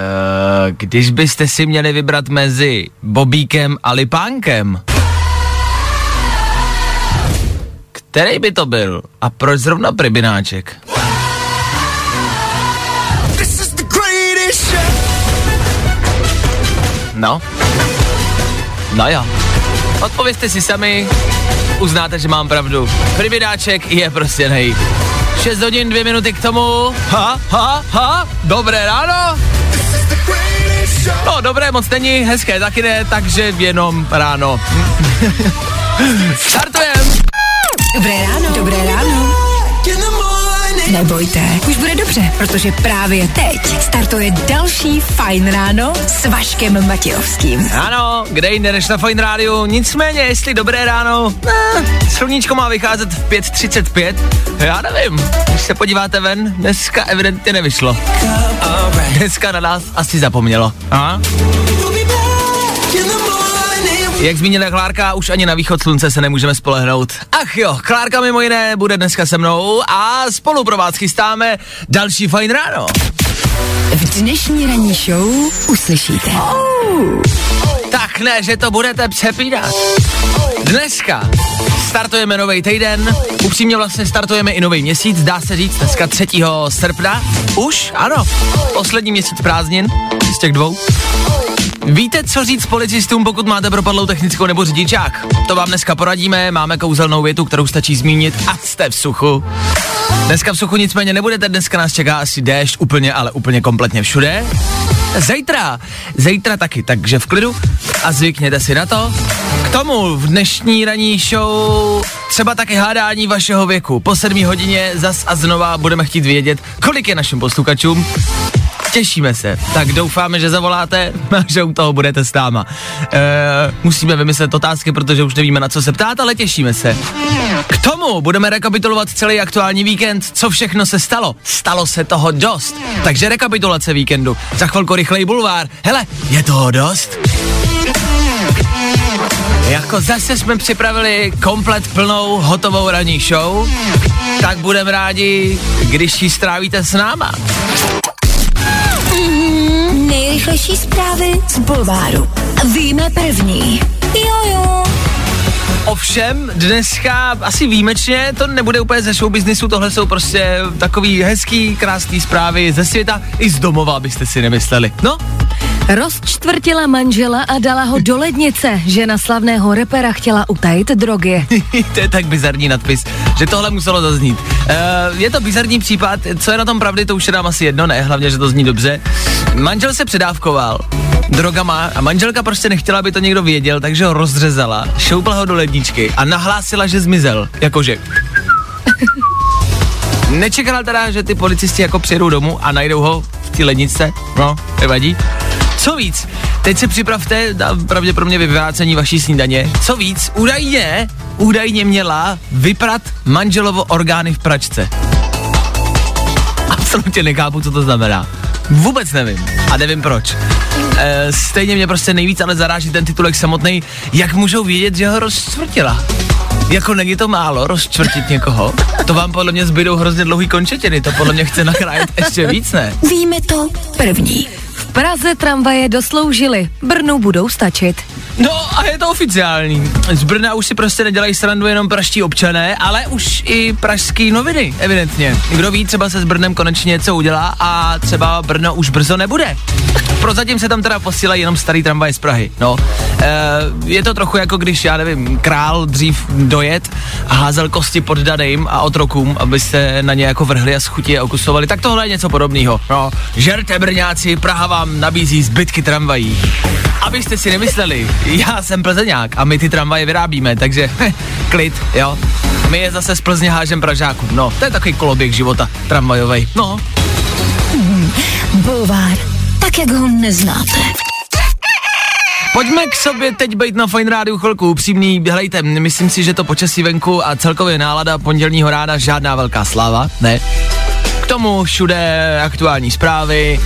Eh, Když byste si měli vybrat mezi Bobíkem a Lipánkem, který by to byl? A proč zrovna Pribináček? No. No jo. Odpovězte si sami, uznáte, že mám pravdu. Pribináček je prostě nej. 6 hodin, 2 minuty k tomu. Ha, ha, ha, dobré ráno. No, dobré moc není, hezké taky ne, takže jenom ráno. Startujem! Dobré ráno. Dobré ráno. Nebojte, už bude dobře, protože právě teď startuje další Fajn ráno s Vaškem Matějovským. Ano, kde jinde než na Fine Radio, nicméně, jestli dobré ráno, eh, sluníčko má vycházet v 5.35, já nevím, když se podíváte ven, dneska evidentně nevyšlo. Dneska na nás asi zapomnělo. Aha. Jak zmínila Klárka, už ani na východ slunce se nemůžeme spolehnout. Ach jo, Klárka mimo jiné bude dneska se mnou a spolu pro vás chystáme další fajn ráno. V dnešní ranní show uslyšíte. Tak ne, že to budete přepídat. Dneska startujeme nový týden, upřímně vlastně startujeme i nový měsíc, dá se říct, dneska 3. srpna. Už, ano, poslední měsíc prázdnin z těch dvou. Víte, co říct policistům, pokud máte propadlou technickou nebo řidičák? To vám dneska poradíme, máme kouzelnou větu, kterou stačí zmínit a jste v suchu. Dneska v suchu nicméně nebudete, dneska nás čeká asi déšť úplně, ale úplně kompletně všude. Zítra, zítra taky, takže v klidu a zvykněte si na to. K tomu v dnešní ranní show třeba taky hádání vašeho věku. Po sedmí hodině zas a znova budeme chtít vědět, kolik je našim posluchačům. Těšíme se. Tak doufáme, že zavoláte a že u toho budete s náma. E, musíme vymyslet otázky, protože už nevíme, na co se ptát, ale těšíme se. K tomu budeme rekapitulovat celý aktuální víkend, co všechno se stalo. Stalo se toho dost. Takže rekapitulace víkendu. Za chvilku rychlej bulvár. Hele, je toho dost? Jako zase jsme připravili komplet plnou hotovou ranní show, tak budeme rádi, když ji strávíte s náma. Nejrychlejší zprávy z Bulváru. Víme první. Jojo. Ovšem, dneska asi výjimečně to nebude úplně ze show businessu, tohle jsou prostě takový hezký, krásný zprávy ze světa i z domova, abyste si nemysleli. No, Rozčtvrtila manžela a dala ho do lednice. Žena slavného repera chtěla utajit drogy. to je tak bizarní nadpis, že tohle muselo zaznít. Uh, je to bizarní případ, co je na tom pravdy, to už je nám asi jedno, ne, hlavně, že to zní dobře. Manžel se předávkoval drogama a manželka prostě nechtěla, aby to někdo věděl, takže ho rozřezala, šoupla ho do ledničky a nahlásila, že zmizel. Jakože Nečekala teda, že ty policisti jako přijedou domů a najdou ho v té ledničce, no, nevadí. Co víc, teď se připravte na pravděpodobně vyvrácení vaší snídaně. Co víc, údajně, údajně měla vyprat manželovo orgány v pračce. Absolutně nechápu, co to znamená. Vůbec nevím. A nevím proč. E, stejně mě prostě nejvíc ale zaráží ten titulek samotný, jak můžou vědět, že ho rozčtvrtila. Jako není to málo rozčtvrtit někoho? To vám podle mě zbydou hrozně dlouhý končetiny, to podle mě chce nakrájet ještě víc, ne? Víme to první. Praze tramvaje dosloužily. Brnu budou stačit. No a je to oficiální. Z Brna už si prostě nedělají srandu jenom praští občané, ale už i pražský noviny, evidentně. Kdo ví, třeba se s Brnem konečně něco udělá a třeba Brno už brzo nebude. Prozatím se tam teda posílají jenom starý tramvaj z Prahy. No, e, je to trochu jako když, já nevím, král dřív dojet a házel kosti poddaným a otrokům, aby se na ně jako vrhli a schutí a okusovali. Tak tohle je něco podobného. No, žerte Brňáci, Praha vám nabízí zbytky tramvají. Abyste si nemysleli, já jsem Plzeňák a my ty tramvaje vyrábíme, takže klid, jo. My je zase z Plzně hážem Pražákům, no, to je takový koloběh života tramvajovej, no. Bulvár. Tak, jak ho neznáte. Pojďme k sobě teď být na Fine Rádiu chvilku upřímný. Hlejte, myslím si, že to počasí venku a celkově nálada pondělního rána žádná velká sláva, ne? K tomu všude aktuální zprávy,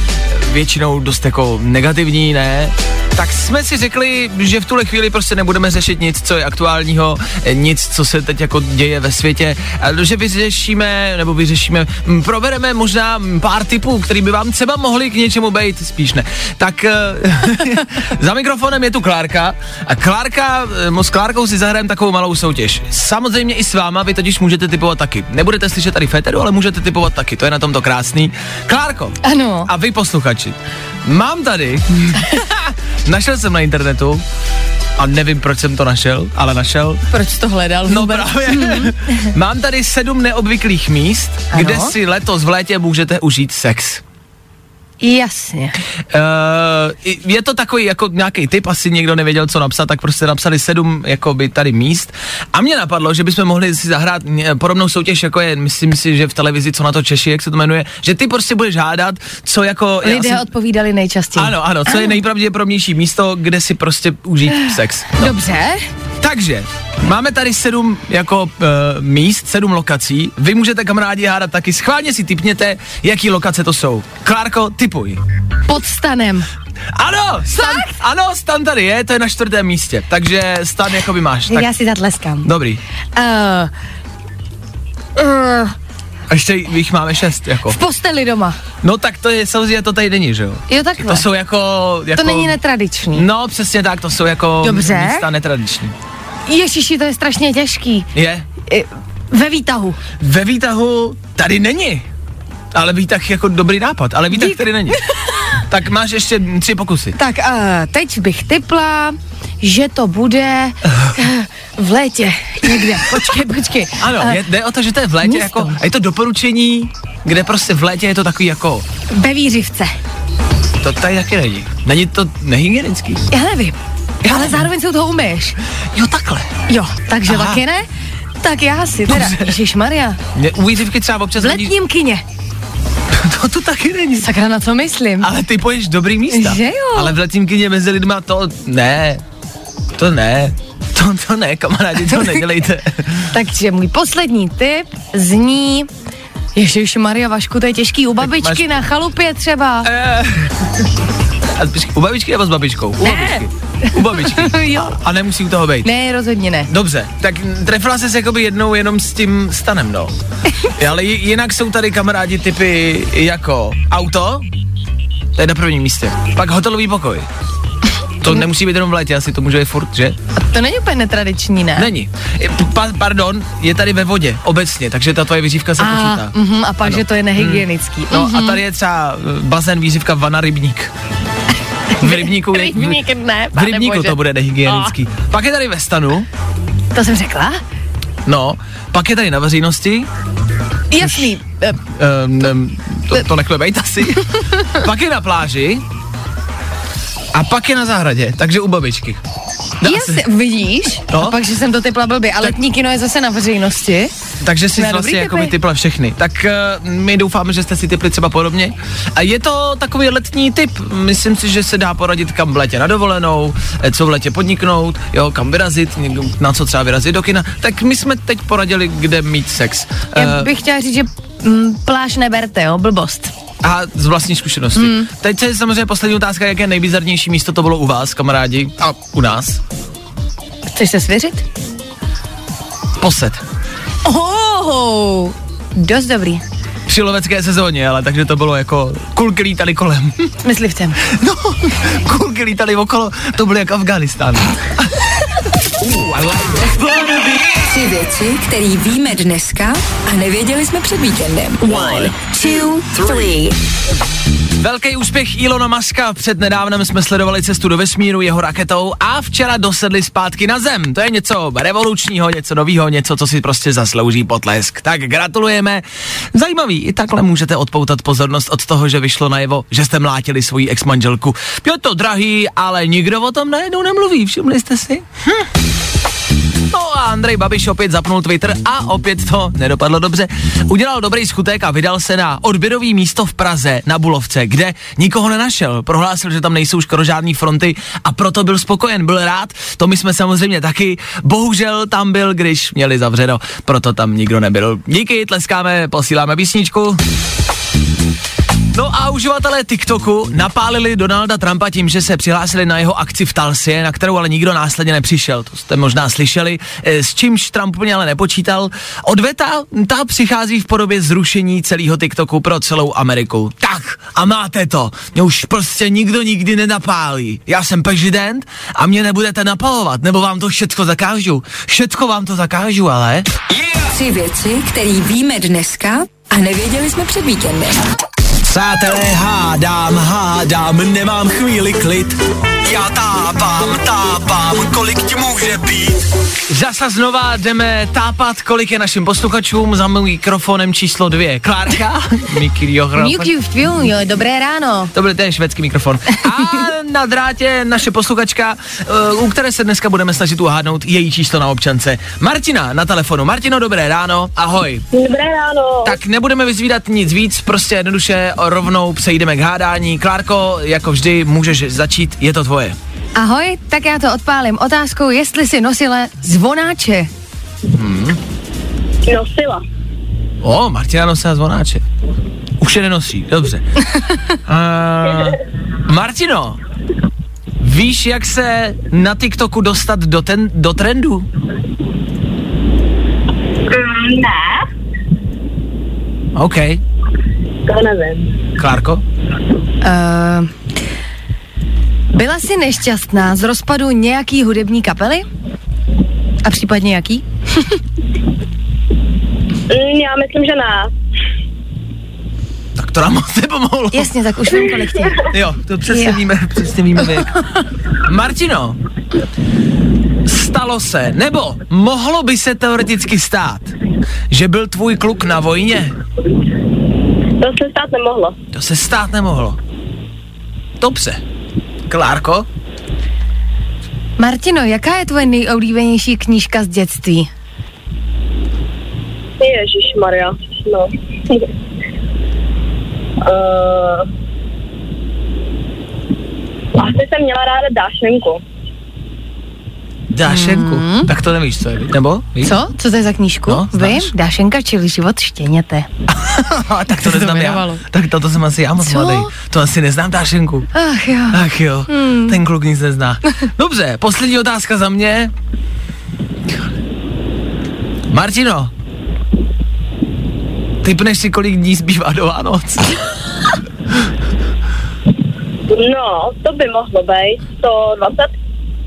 většinou dost jako negativní, ne? Tak jsme si řekli, že v tuhle chvíli prostě nebudeme řešit nic, co je aktuálního, nic, co se teď jako děje ve světě, že vyřešíme, nebo vyřešíme, probereme možná pár typů, který by vám třeba mohli k něčemu být, spíš ne. Tak eh, za mikrofonem je tu Klárka a Klárka, eh, s Klárkou si zahrajeme takovou malou soutěž. Samozřejmě i s váma, vy totiž můžete typovat taky. Nebudete slyšet tady Féteru, ale můžete typovat taky, to je na tomto krásný. Klárko, Ano. a vy posluchači, mám tady, našel jsem na internetu, a nevím, proč jsem to našel, ale našel. Proč to hledal No vůbec? právě. Mám tady sedm neobvyklých míst, Ano. kde si letos v létě můžete užít sex. Jasně. Uh, je to takový jako nějaký typ, asi někdo nevěděl, co napsat, tak prostě napsali sedm jakoby tady míst. A mě napadlo, že bychom mohli si zahrát podobnou soutěž, jako je, myslím si, že v televizi, co na to Češi, jak se to jmenuje, že ty prostě budeš hádat, co jako... Lidé si- odpovídali nejčastěji. ano, ano, co je nejpravděpodobnější místo, kde si prostě užít sex. No. Dobře. Takže, máme tady sedm jako uh, míst, sedm lokací. Vy můžete kamarádi hádat taky. Schválně si typněte, jaký lokace to jsou. Klárko, typuj. Pod stanem. Ano, stan, ano, stan tady je, to je na čtvrtém místě. Takže stan jakoby máš. Tak, Já si zatleskám. Dobrý. Uh, uh, A ještě jich máme šest, jako. v posteli doma. No tak to je, samozřejmě to tady není, že jo? Jo, takhle. To jsou jako, jako... to není netradiční. No, přesně tak, to jsou jako Dobře. místa netradiční. Ježiši, to je strašně těžký. Je? Ve výtahu. Ve výtahu tady není. Ale výtah jako dobrý nápad, ale výtah Dík. tady není. tak máš ještě tři pokusy. Tak uh, teď bych typla, že to bude v létě někde. Počkej, počkej. Ano, Eh, je, jde o to, že to je v létě místo. jako, a je to doporučení, kde prostě v létě je to takový jako, Ve výřivce. to tady taky není. Není to nehygienický. Já nevím. Ale zároveň se u toho umyš. Jo, takhle. Jo, takže Aha. taky ne? Tak já si teda. Ježíš Maria, u výřivky třeba občas v hodí- letním kině. To tu taky není. Sakra, na co myslím? Ale ty poješ dobrý místa. Že jo? Ale v letním kině mezi lidma to ne. To ne. To, to ne, kamarádi, to nedělejte. Takže můj poslední tip zní, Ježíš Maria Vašku, to je těžký u babičky máš- na chalupě třeba. Eh. A u babičky nebo s babičkou? U Ne. babičky. U babičky. jo. A nemusí u toho být. Ne, rozhodně ne. Dobře, tak trefila se jakoby jednou jenom s tím stanem, no. Ale jinak jsou tady kamarádi typy jako auto, to je na prvním místě. Pak hotelový pokoj. To nemusí být jenom v létě, asi to může být furt, že? A to není úplně netradiční, ne? Není. Pa, pardon, je tady ve vodě, obecně, takže ta tvoje výřivka se A, počítá. mhm, a pak, Ano. že to je nehygienický. No Mhm. a tady je třeba bazén, výřivka, vana, rybník. V rybníku, je, Rybník ne, v rybníku bože. to bude nehygienický. Pak je tady ve stanu, To jsem řekla? no, pak je tady na veřejnosti, Jasný. Um, um, to, to nechme být asi. pak je na pláži a pak je na zahradě, takže u babičky. Dá Jasně, vidíš? No. A pak, že jsem to typla blbě. A letní kino je zase na veřejnosti. Takže si To je vlastně jako typy. typla všechny. Tak uh, my doufáme, že jste si typli třeba podobně. A je to takový letní typ. Myslím si, že se dá poradit, kam v létě na dovolenou, eh, co v létě podniknout, jo, kam vyrazit, na co třeba vyrazit do kina. Tak my jsme teď poradili, kde mít sex. Já Eh, bych chtěla říct, že mm, pláž neberte, jo, blbost. A z vlastní zkušenosti. Hmm. Teď je samozřejmě poslední otázka, jaké nejbizarnější místo to bylo u vás, kamarádi, a u nás. Chceš se svěřit? Poset. Oh, dost dobrý. Při lovecké sezóně, ale takže to bylo jako kulky lítali kolem. Myslivcem. No, kulky lítali okolo, to bylo jak Afganistán. Tři věci, které víme dneska a nevěděli jsme před víkendem. One, two, three. Velký úspěch Ilona Maska. Před nedávnem jsme sledovali cestu do vesmíru jeho raketou a včera dosedli zpátky na Zem. To je něco revolučního, něco nového, něco, co si prostě zaslouží potlesk. Tak gratulujeme. Zajímavý, i takhle můžete odpoutat pozornost od toho, že vyšlo najevo, že jste mlátili svoji ex-manželku. Je to drahý, ale nikdo o tom najednou nemluví, všimli jste si? Hm. No a Andrej Babiš opět zapnul Twitter a opět to nedopadlo dobře. Udělal dobrý skutek a vydal se na odběrový místo v Praze na Bulovce, kde nikoho nenašel. Prohlásil, že tam nejsou skoro žádný fronty a proto byl spokojen, byl rád. To my jsme samozřejmě taky. Bohužel tam byl, když měli zavřeno, proto tam nikdo nebyl. Díky, tleskáme, posíláme písničku. No a uživatelé TikToku napálili Donalda Trumpa tím, že se přihlásili na jeho akci v Talsie, na kterou ale nikdo následně nepřišel. To jste možná slyšeli, eh, s čímž Trump úplně ale nepočítal. Odveta, ta přichází v podobě zrušení celého TikToku pro celou Ameriku. Tak, a máte to. Mě už prostě nikdo nikdy nenapálí. Já jsem prezident a mě nebudete napalovat, nebo vám to všetko zakážu. Všetko vám to zakážu, ale... Tři věci, které víme dneska a nevěděli jsme před víkendem. Přátelé, hádám, hádám, nemám chvíli klid. Já tápám, tápám, kolik ti může být? Zasa znova jdeme tápat, kolik je našim posluchačům za mikrofonem číslo dvě. Klárka? Dobré ráno. To byl ten švédský mikrofon. A na drátě naše posluchačka, eh, u které se dneska budeme snažit uhádnout její číslo na občance. Martina na telefonu. Martino, dobré ráno, ahoj. Dobré ráno. Tak nebudeme vyzvídat nic víc, prostě jednoduše rovnou přejdeme k hádání. Klárko, jako vždy, můžeš začít, je to tvoje. Ahoj, tak já to odpálím otázkou, jestli si nosila zvonáče. Nosila. O, Martina nosila zvonáče. Už je nenosí, dobře. uh, Martino, víš, jak se na TikToku dostat do, ten, do trendu? Mm, ne, OK. To nevím. Klárko? Uh, byla jsi nešťastná z rozpadu nějaký hudební kapely? A případně jaký? Mm, já myslím, že ne. Tak to nám moc nepomohlo. Jasně, tak už vím, kolik tě. Jo, to přesně Jo. víme, přesně víme věk. Martino, stalo se, nebo mohlo by se teoreticky stát, že byl tvůj kluk na vojně? To se stát nemohlo. To se stát nemohlo. Dobře. Klárko? Martino, jaká je tvoje nejoblíbenější knížka z dětství? Ježíš Maria. No. uh, asi jsem měla ráda Dášenku. Dášenku. Mm. Tak to nevíš, co je, nebo? Víš? Co? Co to je za knížku? No, Vím, znáš. Dášenka, čili život štěněte. tak to neznám já. Tak to, to jsem asi já moc Co? mladý. To asi neznám Dášenku. Ach jo. Ach jo, hmm. ten kluk nic nezná. Dobře, poslední otázka za mě. Martino, typneš si, kolik dní zbývá do Vánoc? No, to by mohlo být. 120.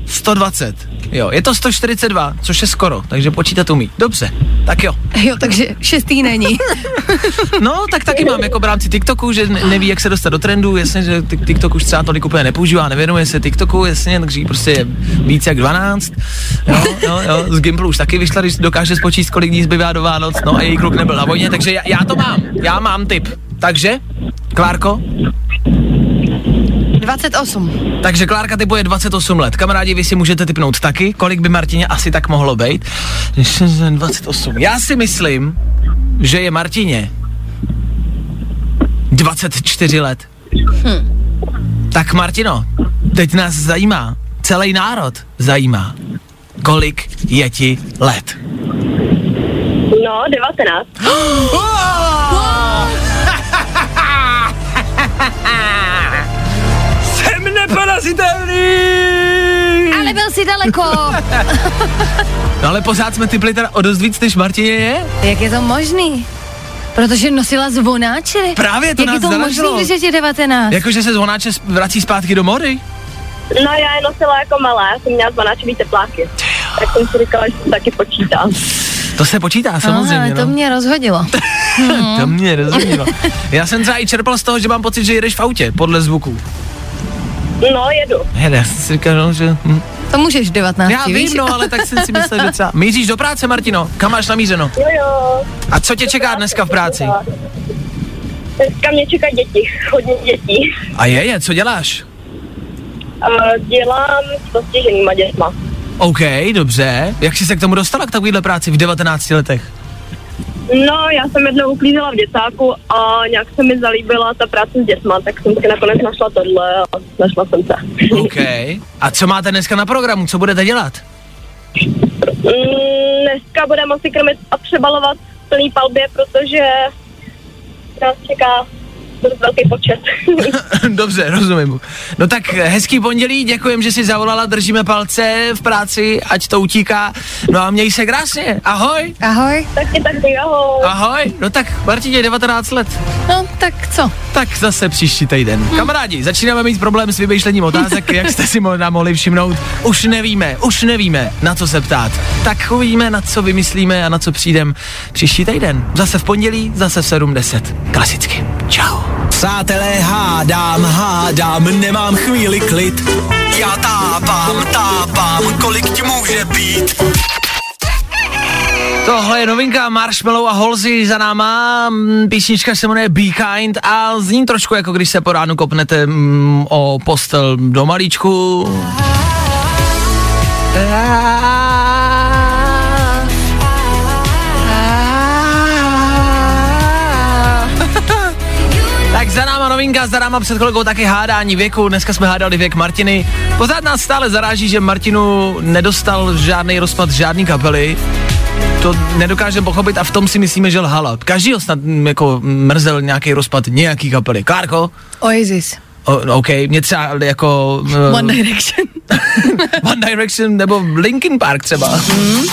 120. Jo, je to 142, což je skoro, takže počítat umí. Dobře, tak jo. Jo, takže šestý není. No, tak taky mám jako v rámci TikToku, že ne- neví, jak se dostat do trendu, jasně, že Tik- TikTok už třeba tolik úplně nepoužívá, nevěnuje se TikToku, jasně, takže prostě je víc jak 12. Jo, jo, jo, z Gimplu už taky vyšla, když dokáže spočíst, kolik dní zbývá do Vánoc, no a její kluk nebyl na vojně, takže já, já to mám, já mám tip. Takže, Klárko? 28. Takže Klárka typuje 28 let. Kamarádi, vy si můžete typnout taky, kolik by Martině asi tak mohlo být. 28. Já si myslím, že je Martině 24 let. Hm. Tak Martino, teď nás zajímá, celý národ zajímá, kolik je ti let. No, 19. neporazitelný! Ale byl jsi daleko. No ale pořád jsme typli teda o dost víc, než Martině je. Jak je to možný? Protože nosila zvonáče. Právě to Jak nás je to zaražilo. možný, že je 19? Jakože se zvonáče vrací zpátky do mody? No, já je nosila jako malá, já jsem měla zvonáčový tepláky. Tak jsem si říkala, že to taky počítá. To se počítá, samozřejmě. Aha, to no. mě rozhodilo. to mě rozumím. Já jsem třeba i čerpal z toho, že mám pocit, že jedeš v autě, podle zvuků. No, jedu. Jede, já jsem si říkal, no, že... Hm. To můžeš v 19, Já víš? vím, no, ale tak jsem si myslel, že třeba... Míříš do práce, Martino? Kam máš namířeno? Jo, jo. A co tě čeká dneska v práci? Dneska mě čeká děti, hodně dětí. A je, je, co děláš? Uh, dělám s postiženýma dětma. OK, dobře. Jak jsi se k tomu dostala k takovýhle práci v 19 letech? No, já jsem jednou uklízela v děcáku a nějak se mi zalíbila ta práce s dětma, tak jsem si nakonec našla tohle a našla jsem se. OK. A co máte dneska na programu? Co budete dělat? Mm, dneska budeme asi krmit a přebalovat v plný palbě, protože nás čeká velký počet. Dobře, rozumím. No tak hezký pondělí, děkujem, že jsi zavolala, držíme palce v práci, ať to utíká. No a měj se krásně, ahoj. Ahoj. taky taky, ahoj. Ahoj, no tak Martině 19 let, No, tak co? tak zase příští týden. Kamarádi, začínáme mít problém s vymýšlením otázek, jak jste si možná mohli všimnout. Už nevíme, už nevíme, na co se ptát. Tak uvidíme, na co vymyslíme a na co přijdem příští týden. Zase v pondělí, zase v 7.10. Klasicky. Čau. Přátelé, hádám, hádám, nemám chvíli klid. Já tápám, tápám, kolik ti může být. Tohle je novinka Marshmallow a Holzy za náma. Mm, Písnička se jmenuje Be Kind a zní trošku jako když se po ránu kopnete mm, o postel do malíčku. Novinka, za náma před chvilkou taky hádání věku. Dneska jsme hádali věk Martiny. Pořád nás stále zaráží, že Martinu nedostal žádný rozpad žádný kapely. To nedokážeme pochopit a v tom si myslíme, že lhala. Každý snad mm, jako mrzel nějaký rozpad nějaký kapely. Kárko? Oasis. O, OK, mě třeba jako... uh, One Direction. One Direction nebo Linkin Park třeba. Hmm.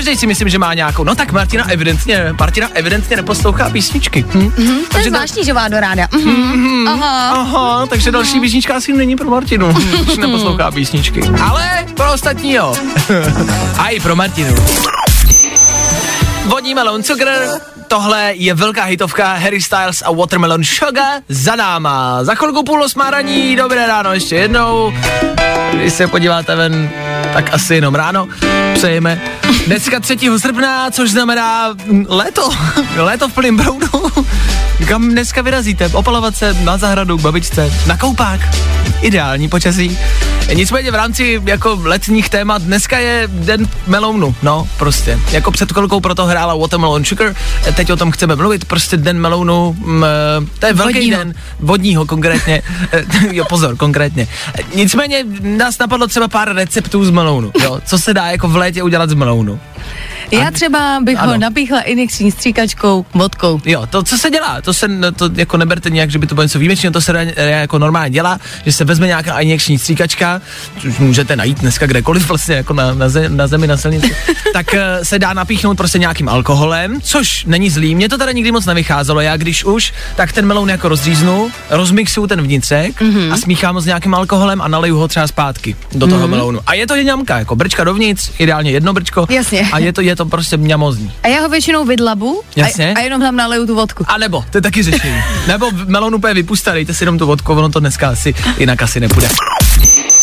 Každý si myslím, že má nějakou. No tak Martina evidentně, Martina evidentně neposlouchá písničky. Hm? To je Takže zvláštní, že má do ráda. Mhm. Aha. Aha, takže další písnička asi není pro Martinu, když neposlouchá písničky. Ale pro ostatní jo. A i pro Martinu. Vodní melon cukr, tohle je velká hitovka Harry Styles a Watermelon Sugar za náma. Za chvilku půl osmáraní, dobré ráno ještě jednou. Když se podíváte ven, tak asi jenom ráno. Přejeme. Dneska 3. srpna, což znamená léto. léto v plném proudu. Kam dneska vyrazíte? Opalovat se na zahradu k babičce, na koupák. Ideální počasí. Nicméně v rámci jako letních témat dneska je den melounu, no prostě. Jako před chvilkou proto hrála Watermelon Sugar, teď o tom chceme mluvit, prostě den melounu, mm, to je velký Vodního. den, vodního konkrétně, Eh, jo pozor, konkrétně. Nicméně nás napadlo třeba pár receptů z melounu, jo, co se dá jako v létě udělat z melounu. Já třeba bych Ano. ho napíchla injekční stříkačkou, vodkou. Jo, to, co se dělá, to se no, to jako neberte nějak, že by to bylo něco výjimečného, to se dá, eh, jako normálně dělá, že se vezme nějaká injekční stříkačka, což můžete najít dneska kdekoliv vlastně jako na, na, ze, na zemi, na silnici, tak eh, se dá napíchnout prostě nějakým alkoholem, což není zlý, mně to teda nikdy moc nevycházelo, já když už, tak ten meloun jako rozříznu, rozmixuju ten vnitřek mm-hmm. a smíchám ho s nějakým alkoholem a naliju ho třeba zpátky do toho mm-hmm. melounu. A je to ňamka, jako brčka dovnitř, ideálně jedno brčko. Jasně. A je to, je to prostě mňamozní. A já ho většinou vydlabu Jasně. a, a jenom tam naleju tu vodku. A nebo, to je taky řešení. nebo v melonu úplně vypusta, dejte si jenom tu vodku, ono to dneska asi jinak asi nepůjde.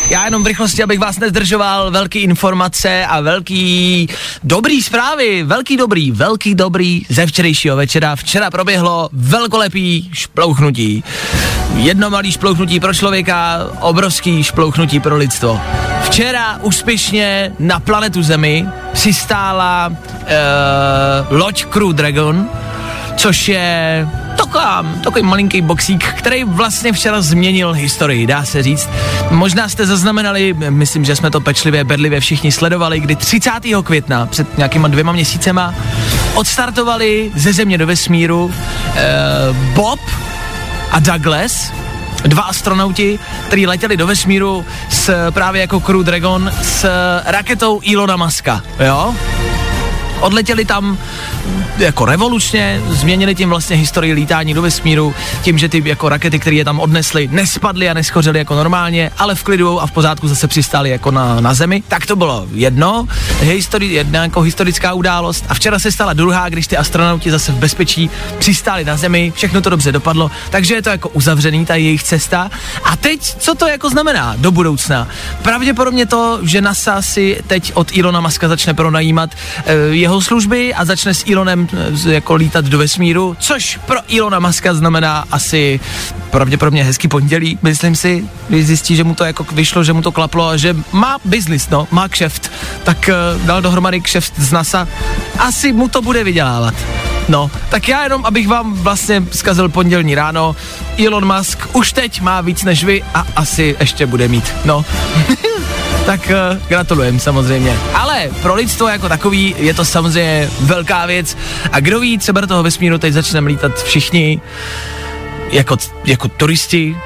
Já jenom v rychlosti, abych vás nezdržoval, velký informace a velký dobrý zprávy, velký dobrý, velký dobrý ze včerejšího večera. Včera proběhlo velkolepý šplouchnutí. Jedno malý šplouchnutí pro člověka, obrovský šplouchnutí pro lidstvo. Včera úspěšně na planetu Zemi přistála uh, loď Crew Dragon, což je taková, takový malinký boxík, který vlastně včera změnil historii, dá se říct. Možná jste zaznamenali, myslím, že jsme to pečlivě, bedlivě všichni sledovali, kdy 30. května, před nějakýma dvěma měsícema, odstartovali ze země do vesmíru eh, Bob a Douglas, dva astronauti, kteří letěli do vesmíru s právě jako Crew Dragon s raketou Ilona Muska, jo? Odletěli tam jako revolučně, změnili tím vlastně historii lítání do vesmíru, tím, že ty jako rakety, které je tam odnesly, nespadly a neschořely jako normálně, ale v klidu a v pořádku zase přistály jako na, na zemi. Tak to bylo jedno, histori, jedna jako historická událost. A včera se stala druhá, když ty astronauti zase v bezpečí přistáli na zemi, všechno to dobře dopadlo, takže je to jako uzavřený ta jejich cesta. A teď, co to jako znamená do budoucna? Pravděpodobně to, že NASA si teď od Ilona Maska začne pronajímat eh, jeho služby a začne s Elonem eh, jako lítat do vesmíru, což pro Elona Muska znamená asi pravděpodobně hezký pondělí, myslím si, když zjistí, že mu to jako vyšlo, že mu to klaplo a že má biznis, no, má kšeft, tak uh, dal dohromady kšeft z NASA, asi mu to bude vydělávat. No, tak já jenom, abych vám vlastně zkazil pondělní ráno, Elon Musk už teď má víc než vy a asi ještě bude mít, no. tak uh, gratulujem samozřejmě. Ale pro lidstvo jako takový je to samozřejmě velká věc a kdo ví, třeba do toho vesmíru teď začneme lítat všichni jako, jako turisti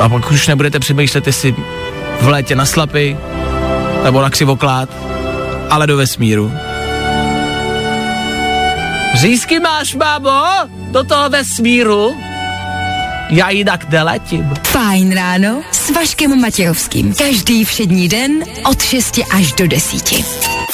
a pak už nebudete přemýšlet, jestli v létě na slapy nebo na křivoklát, ale do vesmíru. Řízky máš, babo? Do toho vesmíru? Já jinak neletím. Fajn ráno s Vaškem Matějovským. Každý všední den od 6 až do 10.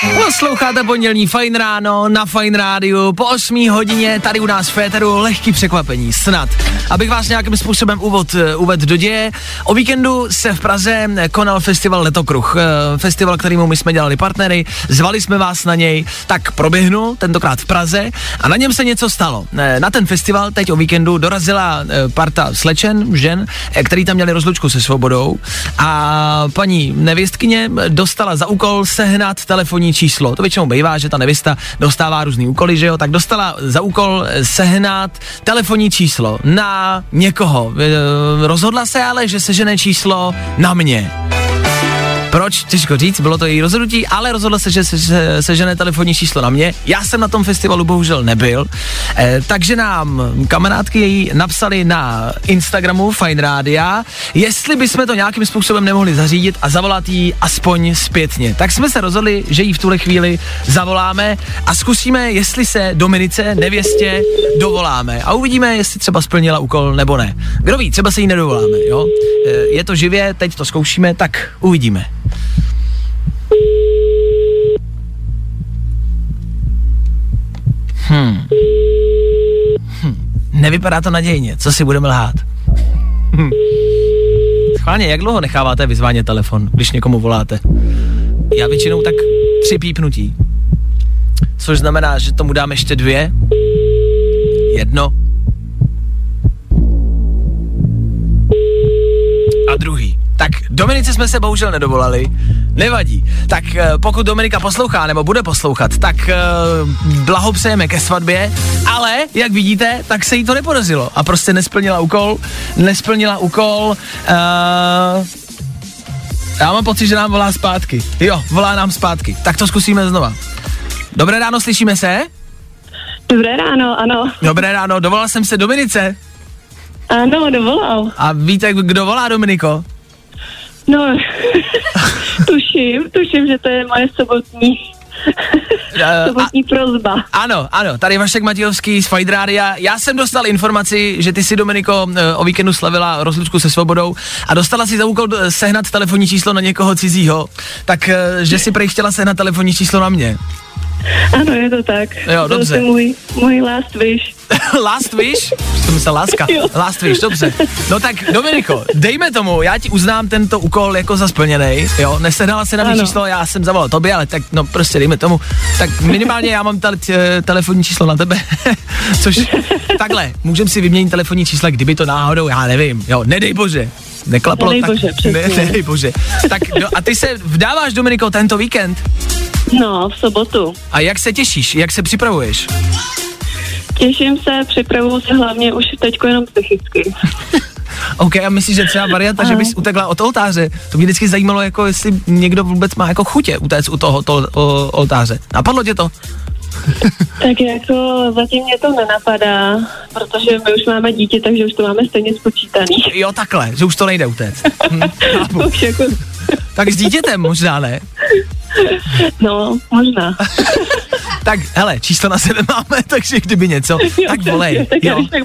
Posloucháte pondělní Fajn ráno na Fajn rádiu. Po 8 hodině tady u nás v Féteru lehký překvapení, snad. Abych vás nějakým způsobem uvod, eh, uved do děje, o víkendu se v Praze konal festival Letokruh, eh, festival, kterýmu my jsme dělali partnery, zvali jsme vás na něj, tak proběhnul tentokrát v Praze a na něm se něco stalo. Eh, Na ten festival teď o víkendu dorazila parta slečen, žen, který tam měli rozlučku se svobodou. A paní nevěstkyně dostala za úkol sehnat telefonní číslo. To většinou bývá, že ta nevěsta dostává různý úkoly, že jo, tak dostala za úkol eh, sehnat telefonní číslo na někoho. Rozhodla se ale, že sežene číslo na mě. Proč? Těžko říct, bylo to její rozhodnutí, ale rozhodla se, že se, se, sežene telefonní číslo na mě. Já jsem na tom festivalu bohužel nebyl, eh, takže nám kamarádky její napsali na Instagramu Fine Rádia, jestli bychom to nějakým způsobem nemohli zařídit a zavolat jí aspoň zpětně. Tak jsme se rozhodli, že jí v tuhle chvíli zavoláme a zkusíme, jestli se Dominice, nevěstě, dovoláme a uvidíme, jestli třeba splnila úkol nebo ne. Kdo ví, třeba se jí nedovoláme, jo? Eh, Je to živě, teď to zkoušíme, tak uvidíme. Hmm. Hm. Nevypadá to nadějně, co si budeme lhát. Hm. Schválně, jak dlouho necháváte vyzvánět telefon, když někomu voláte? Já většinou tak tři pípnutí. Což znamená, že tomu dám ještě dvě. Jedno. Dominice jsme se bohužel nedovolali. Nevadí. Tak eh, pokud Dominika poslouchá nebo bude poslouchat, tak eh, blahopřejeme ke svatbě, ale jak vidíte, tak se jí to nepodařilo a prostě nesplnila úkol, nesplnila úkol. Uh, já mám pocit, že nám volá zpátky. Jo, volá nám zpátky. Tak to zkusíme znova. Dobré ráno, slyšíme se? Dobré ráno, ano. Dobré ráno, dovolal jsem se Dominice. Ano, dovolal. A víte, kdo volá Dominiko? No, tuším, tuším, že to je moje sobotní, sobotní prozba. Ano, ano, tady Vašek Matějovský z Fight Rádia. Já jsem dostal informaci, že ty si, Dominiko, eh, o víkendu slavila rozlučku se svobodou a dostala si za úkol eh, sehnat telefonní číslo na někoho cizího, tak eh, že si prej chtěla sehnat telefonní číslo na mě. Ano, je to tak. Jo, Byl dobře. jsi můj, můj last wish. Last wish? Jsem myslel láska. Jo. Last wish, dobře. No tak, Dominiko, dejme tomu, já ti uznám tento úkol jako za splněný, jo, nesehnala se na mě Ano. číslo, já jsem zavolal tobě, ale tak, no prostě dejme tomu, tak minimálně já mám tele, t- telefonní číslo na tebe, což takhle, můžeme si vyměnit telefonní čísla, kdyby to náhodou, já nevím, jo, nedej bože, neklaplo, Nedej tak, bože, ne, nedej bože. Tak no, a ty se vdáváš, Dominiko, tento víkend No, v sobotu. a jak se těšíš, jak se připravuješ? Těším se, připravuju se hlavně už teď jenom psychicky. OK, a myslíš, že třeba varianta, že bys utekla od oltáře? To mě vždycky zajímalo, jako jestli někdo vůbec má jako chutě utéct u toho to, o, oltáře. Napadlo tě to? Tak jako zatím mě to nenapadá, protože my už máme dítě, takže už to máme stejně spočítaný. Jo, takhle, že už to nejde utéct. Hm. Už jako, tak s dítětem možná ne. no, možná. Tak hele, číslo na sebe máme, takže kdyby něco, tak volej. Tak já Jo, když tak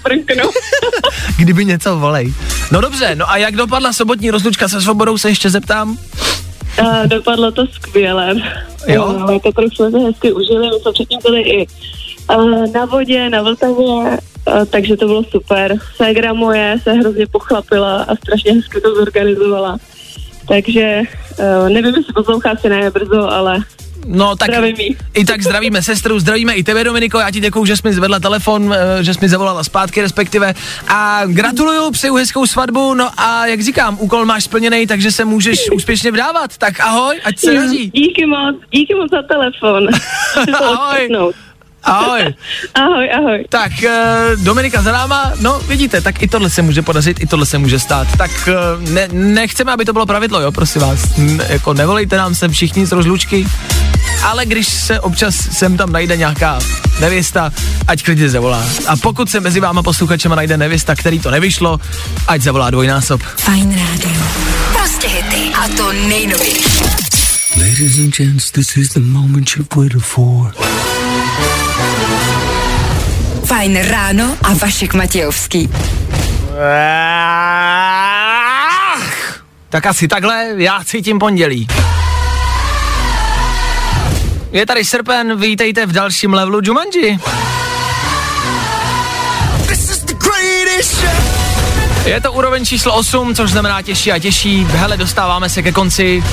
kdyby něco, volej. No dobře, no a jak dopadla sobotní rozlučka se svobodou, se ještě zeptám? A dopadlo to skvěle. Jo? No, to trochu jsme se hezky užili, my jsme předtím byli i uh, na vodě, na Vltavě, uh, takže to bylo super. Ségra moje se hrozně pochlapila a strašně hezky to zorganizovala. Takže uh, nevím, jestli poslouchá si ne brzo, ale No tak Zdravím i tak zdravíme sestru, zdravíme i tebe Dominiko, já ti děkuju, že jsi mi zvedla telefon, eh, že jsi mi zavolala zpátky respektive a gratuluju, přeju hezkou svatbu, no a jak říkám, úkol máš splněný, takže se můžeš úspěšně vdávat, tak ahoj, ať se daří. Díky moc, díky moc za telefon. Ahoj. Ahoj. Ahoj, ahoj. Tak, uh, Dominika za náma, no vidíte, tak i tohle se může podařit, i tohle se může stát. Tak uh, ne, nechceme, aby to bylo pravidlo, jo, prosím vás. N- jako nevolejte nám sem všichni z rozlučky, ale když se občas sem tam najde nějaká nevěsta, ať klidně zavolá. A pokud se mezi váma posluchačema najde nevěsta, který to nevyšlo, ať zavolá dvojnásob. Fajn rádio. Prostě hity. A to nejnovější. Ladies and gents, this is the moment you've waited for. Fajn ráno a Vašek Matějovský. Tak asi takhle, já cítím pondělí. Je tady srpen, vítejte v dalším levelu Jumanji. Je to úroveň číslo 8, což znamená těžší a těžší. Hele, dostáváme se ke konci.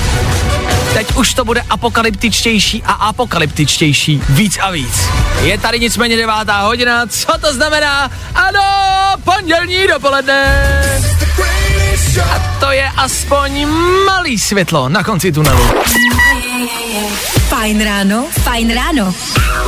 Teď už to bude apokalyptičtější a apokalyptičtější. Víc a víc. Je tady nicméně devátá hodina. Co to znamená? Ano, pondělní dopoledne. A to je aspoň malý světlo na konci tunelu. Fajn ráno, fajn ráno.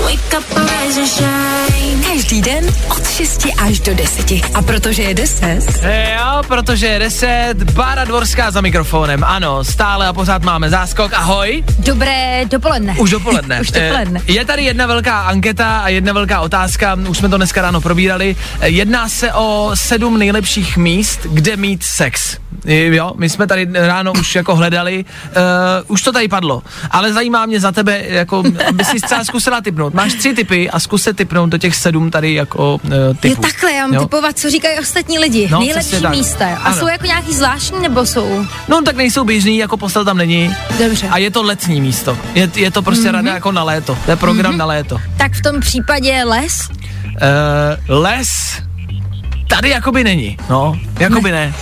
Wake up, rise and shine. Každý den od 6 až do 10. A protože je 10, Jo, protože je 10, Bára Dvorská za mikrofonem. Ano, stále a pořád máme záskok. Ahoj. Dobré dopoledne. Už dopoledne. Už dopoledne. Eh, Je tady jedna velká anketa a jedna velká otázka, už jsme to dneska ráno probírali. Eh, Jedná se o sedm nejlepších míst, kde mít sex. Jo, my jsme tady ráno už jako hledali, uh, už to tady padlo, ale zajímá mě za tebe, jako, aby si třeba zkusila typnout. Máš tři typy a zkus se typnout do těch sedm tady jako uh, typů. Jo, takhle, já mám Jo? typovat, co říkají ostatní lidi. No, Nejlepší místa. A Ano. jsou jako nějaký zvláštní, nebo jsou? No tak nejsou běžný, jako postel tam není. Dobře. A je to letní místo. Je, je to prostě mm-hmm. rada jako na léto. To je program mm-hmm. na léto. Tak v tom případě les? Uh, les tady jakoby není, no, jakoby ne.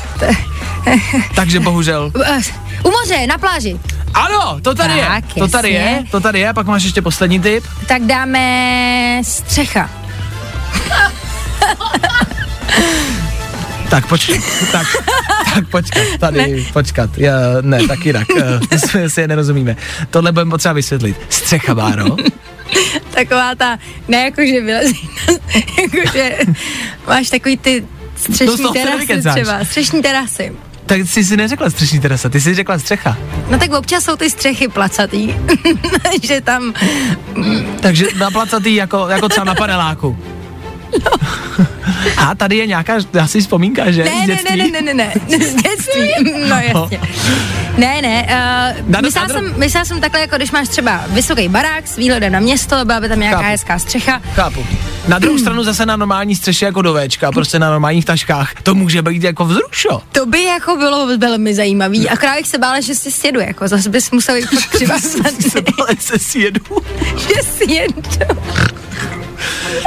Takže bohužel. Eh, U moře, na pláži. Ano, to tady Tak, je, to tady jasně. je, to tady je, pak máš ještě poslední tip. Tak dáme střecha. Tak počkat, tak, tak počkat, tady, ne. počkat, já, ne, tak jinak, uh, jsme si je nerozumíme. Tohle budeme potřeba vysvětlit. Střecha, Báro. Taková ta, ne jako, že vylezí, jako, že máš takový ty střešní terasy třeba, střešní terasy. Tak jsi si neřekla střešní terasa, ty jsi řekla střecha. No tak občas jsou ty střechy placatý, že tam, Takže na placatý jako, jako třeba na paneláku. A tady je nějaká, asi vzpomínka, že? ne, ne, ne, ne, ne, ne, ne, z dětství, no jasně. Ne, ne, uh, Na- myslela, jsem, myslela jsem takhle, jako když máš třeba vysoký barák s výhledem na město, byla by tam nějaká Chápu. hezká střecha, Chápu. Na druhou stranu zase na normální střeše jako do Včka, prostě na normálních taškách, to může být jako vzrušo. to by jako bylo velmi zajímavý, akorát bych se bála, že si sjedu, jako zase bys musel jít fakt Ale se sjedu. že si jedu.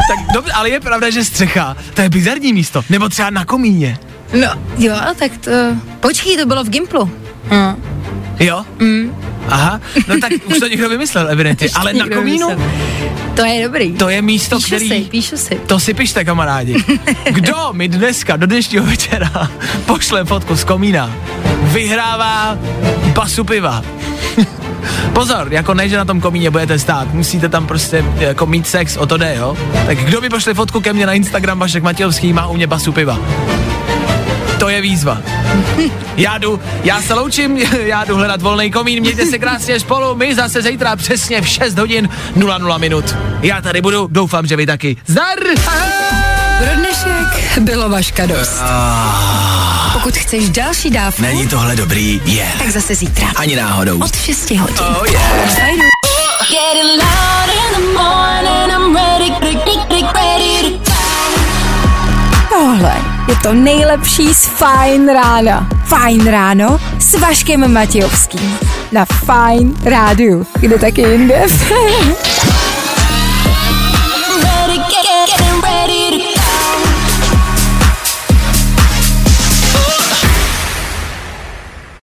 Tak dobře, ale je pravda, že střecha, to je bizarní místo. Nebo třeba na komíně. No, jo, tak to, počkej, to bylo v Gimplu. Hm. Jo? Mm. Aha, no tak už to někdo vymyslel, evidentně. Ale na komínu, vymyslel. To je dobrý. to je místo, píšu který... si, píšu si. To si pište, kamarádi. Kdo mi dneska do dnešního večera pošle fotku z komína, vyhrává basu piva. Pozor, jako ne, že na tom komíně budete stát, musíte tam prostě jako mít sex, o to jde, jo? Tak kdo mi pošle fotku ke mně na Instagram, Vašek Matějovský, má u mě basu piva. To je výzva. Já jdu, já se loučím, já jdu hledat volný komín, mějte se krásně spolu, my zase zítra přesně v 6 hodin 00 minut. Já tady budu, doufám, že vy taky. Zdar! pro dnešek bylo Vaška dost. Pokud chceš další dávku, Není tohle dobrý? Je. tak zase zítra. Ani náhodou. Od 6 hodin. Oh yeah. Fajnu. Getting loud in the morning. I'm ready, ready, ready to Tohle je to nejlepší z Fajn rána. Fajn ráno s Vaškem Matějovským. Na Fajn rádiu. Kde taky jinde?